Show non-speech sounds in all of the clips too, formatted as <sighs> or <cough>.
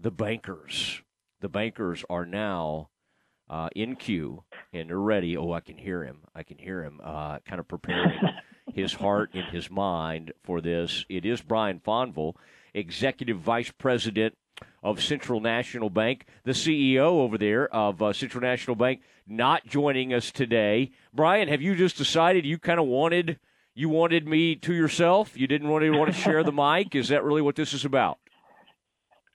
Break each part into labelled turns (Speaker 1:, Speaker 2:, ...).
Speaker 1: the bankers. The bankers are now uh, in queue and they're ready. Oh, I can hear him. I can hear him uh, kind of preparing <laughs> his heart and his mind for this. It is Brian Fonville, Executive Vice President of Central National Bank, the CEO over there of uh, Central National Bank, not joining us today. Brian, have you just decided you kind of wanted you wanted me to yourself? You didn't really want to share the mic? Is that really what this is about?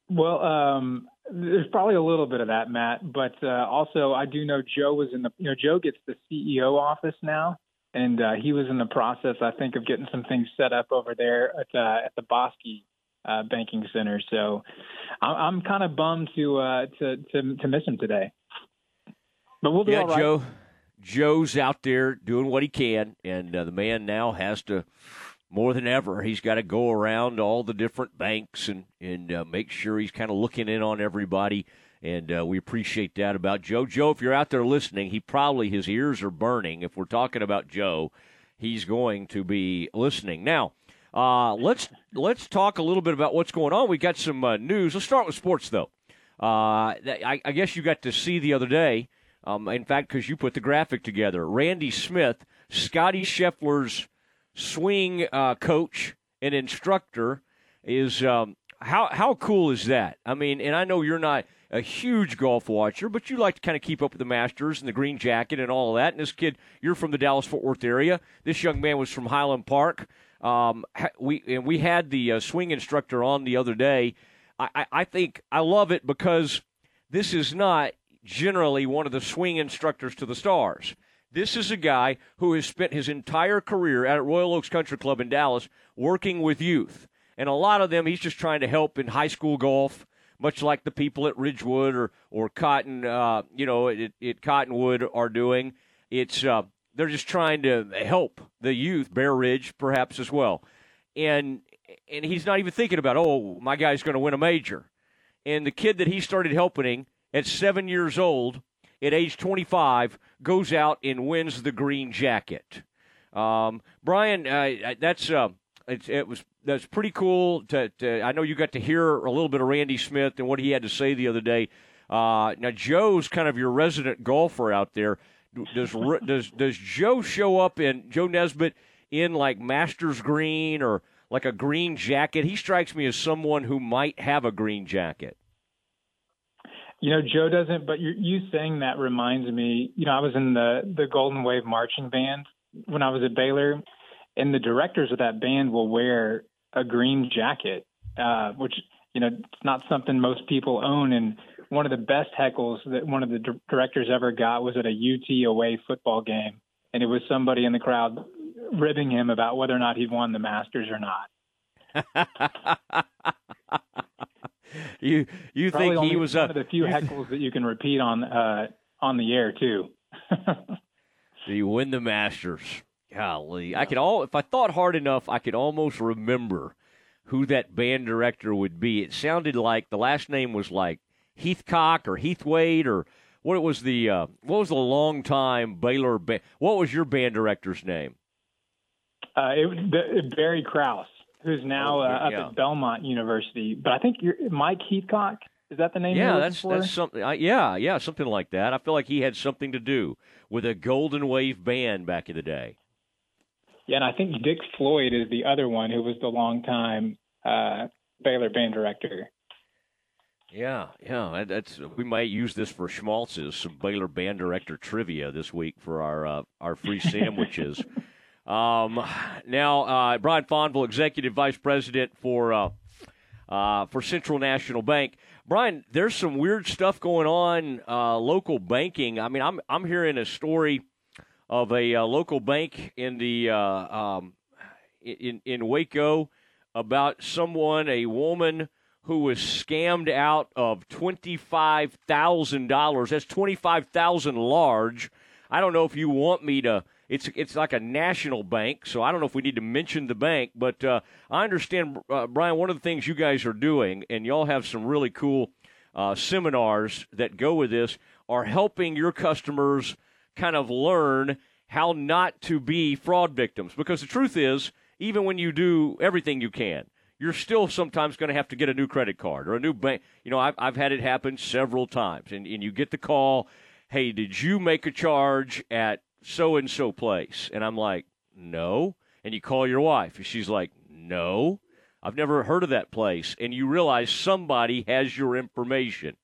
Speaker 2: Well, um, there's probably a little bit of that, Matt. But uh, also, I do know Joe was in the you know Joe gets the CEO office now, and uh, he was in the process, I think, of getting some things set up over there at uh, at the Bosque uh, Banking Center. So I'm, I'm kind of bummed to, uh, to to to miss him today. But we'll do
Speaker 1: yeah,
Speaker 2: all right.
Speaker 1: Joe. Joe's out there doing what he can, and uh, the man now has to more than ever. He's got to go around all the different banks and and uh, make sure he's kind of looking in on everybody. And uh, we appreciate that about Joe. Joe, if you're out there listening, he probably his ears are burning. If we're talking about Joe, he's going to be listening now. Uh, let's let's talk a little bit about what's going on. We got some uh, news. Let's start with sports, though. Uh, I, I, guess you got to see the other day. Um, in fact, because you put the graphic together, Randy Smith, Scottie Scheffler's swing uh, coach and instructor, is um, how how cool is that? I mean, and I know you're not a huge golf watcher, but you like to kind of keep up with the Masters and the green jacket and all of that. And this kid, you're from the Dallas Fort Worth area. This young man was from Highland Park. Um, we and we had the uh, swing instructor on the other day. I, I think I love it because this is not generally one of the swing instructors to the stars. This is a guy who has spent his entire career at Royal Oaks Country Club in Dallas working with youth. And a lot of them he's just trying to help in high school golf, much like the people at Ridgewood or, or Cotton, uh, you know, at, Cottonwood are doing. It's uh, they're just trying to help the youth, Bear Ridge perhaps as well. And and he's not even thinking about, oh, my guy's going to win a major. And the kid that he started helping at seven years old, at age 25, goes out and wins the green jacket. Um, Brian, uh, that's uh, it, it, was that's pretty cool. To, to, I know you got to hear a little bit of Randy Smith and what he had to say the other day. Uh, now Joe's kind of your resident golfer out there does <laughs> does does Joe show up in Joe Nesbitt in like Masters green or like a green jacket? He strikes me as someone who might have a green jacket.
Speaker 2: You know, Joe doesn't, but you, you saying that reminds me. You know, I was in the the Golden Wave marching band when I was at Baylor, and the directors of that band will wear a green jacket, uh, which you know it's not something most people own. And one of the best heckles that one of the d- directors ever got was at a UT away football game, and it was somebody in the crowd ribbing him about whether or not he'd won the Masters or not. <laughs>
Speaker 1: you you
Speaker 2: Probably
Speaker 1: think he was
Speaker 2: one of the few heckles that you can repeat on uh, on the air too.
Speaker 1: Do you win the Masters? Golly, I could all if I thought hard enough, I could almost remember who that band director would be. It sounded like the last name was like Heathcock or Heathwaite or what was the uh, what was the long time Baylor band? What was your band director's name?
Speaker 2: Uh, it the, Barry Krause, who's now oh, uh, up yeah. at Belmont University. But I think you're Mike Heathcock. Is that the name?
Speaker 1: Yeah,
Speaker 2: that's
Speaker 1: for? that's something. Uh, yeah, yeah, something like that. I feel like he had something to do with a Golden Wave band back in the day.
Speaker 2: Yeah, and I think Dick Floyd is the other one who was the longtime uh, Baylor band director.
Speaker 1: Yeah, yeah, that's we might use this for Schmaltz's, some Baylor band director trivia this week for our uh, our free <laughs> sandwiches. Um, <sighs> now, uh, Brian Fonville, executive vice president for uh, uh, for Central National Bank. Brian, there's some weird stuff going on uh, local banking. I mean, I'm I'm hearing a story of a uh, local bank in the uh, um, in in Waco about someone, a woman who was scammed out of $25,000. That's 25,000 large. I don't know if you want me to it's it's like a national bank, so I don't know if we need to mention the bank, but uh, I understand uh, Brian one of the things you guys are doing and y'all have some really cool uh, seminars that go with this are helping your customers kind of learn how not to be fraud victims because the truth is even when you do everything you can you're still sometimes going to have to get a new credit card or a new bank. You know, I've, I've had it happen several times, and, and you get the call, hey, did you make a charge at so and so place? And I'm like, no. And you call your wife, and she's like, no. I've never heard of that place. And you realize somebody has your information.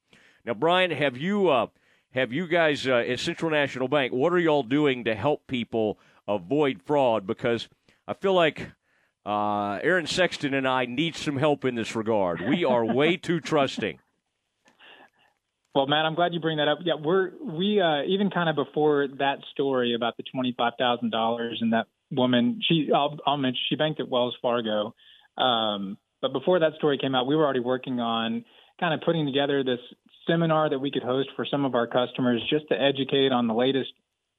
Speaker 1: Now, Brian, have you uh, have you guys uh, at Central National Bank? What are y'all doing to help people avoid fraud? Because I feel like uh, Aaron Sexton and I need some help in this regard. We are way too trusting.
Speaker 2: Well, Matt, I'm glad you bring that up. Yeah, we're we uh, even kind of before that story about the twenty five thousand dollars and that woman. She I'll, I'll mention she banked at Wells Fargo, um, but before that story came out, we were already working on kind of putting together this seminar that we could host for some of our customers just to educate on the latest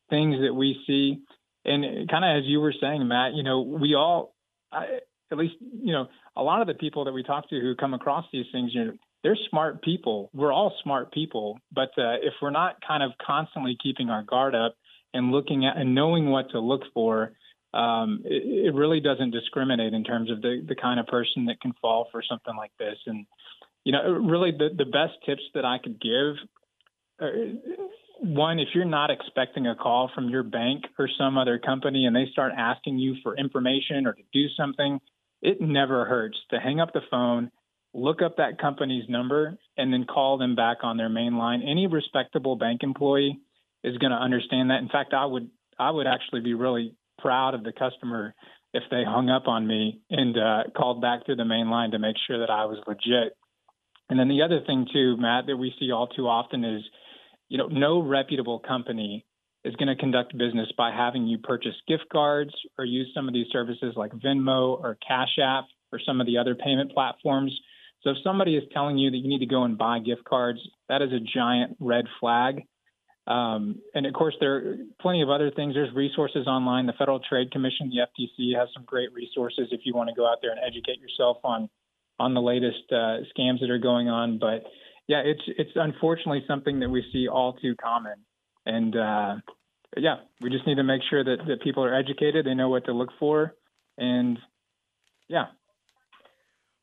Speaker 2: things that we see. And kind of as you were saying, Matt, you know, we all, I, at least, you know, a lot of the people that we talk to who come across these things, you know, they're smart people. We're all smart people, but uh, if we're not kind of constantly keeping our guard up and looking at and knowing what to look for, um, it, it really doesn't discriminate in terms of the the kind of person that can fall for something like this. And you know, really the the best tips that I could give. Uh, one, if you're not expecting a call from your bank or some other company and they start asking you for information or to do something, it never hurts to hang up the phone, look up that company's number, and then call them back on their main line. Any respectable bank employee is going to understand that. In fact, I would I would actually be really proud of the customer if they hung up on me and uh, called back through the main line to make sure that I was legit. And then the other thing too, Matt, that we see all too often is, you know, no reputable company is going to conduct business by having you purchase gift cards or use some of these services like Venmo or Cash App or some of the other payment platforms. So if somebody is telling you that you need to go and buy gift cards, that is a giant red flag. Um, and of course, there are plenty of other things. There's resources online. The Federal Trade Commission, the FTC, has some great resources if you want to go out there and educate yourself on on the latest uh, scams that are going on. But yeah, it's it's unfortunately something that we see all too common. And uh, yeah, we just need to make sure that, that people are educated, they know what to look for, and yeah,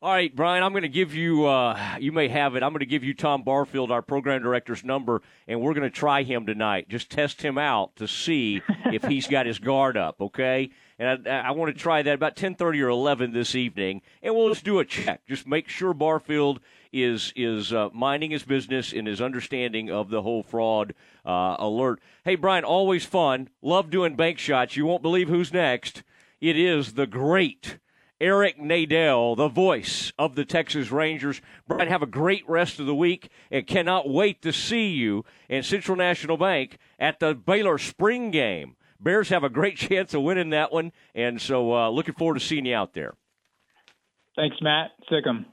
Speaker 1: all right, Brian, I'm going to give you, uh, you may have it. I'm going to give you Tom Barfield, our program director's number, and we're going to try him tonight. Just test him out to see <laughs> if he's got his guard up, okay? And I, I want to try that about 10:30 or 11 this evening, and we'll just do a check. Just make sure Barfield is is uh, minding his business and his understanding of the whole fraud uh, alert. Hey, Brian, always fun. Love doing bank shots. You won't believe who's next. It is the great Eric Nadel, the voice of the Texas Rangers. Brian, have a great rest of the week and cannot wait to see you in Central National Bank at the Baylor spring game. Bears have a great <laughs> chance of winning that one, and so uh, looking forward to seeing you out there.
Speaker 2: Thanks, Matt. Sick 'em.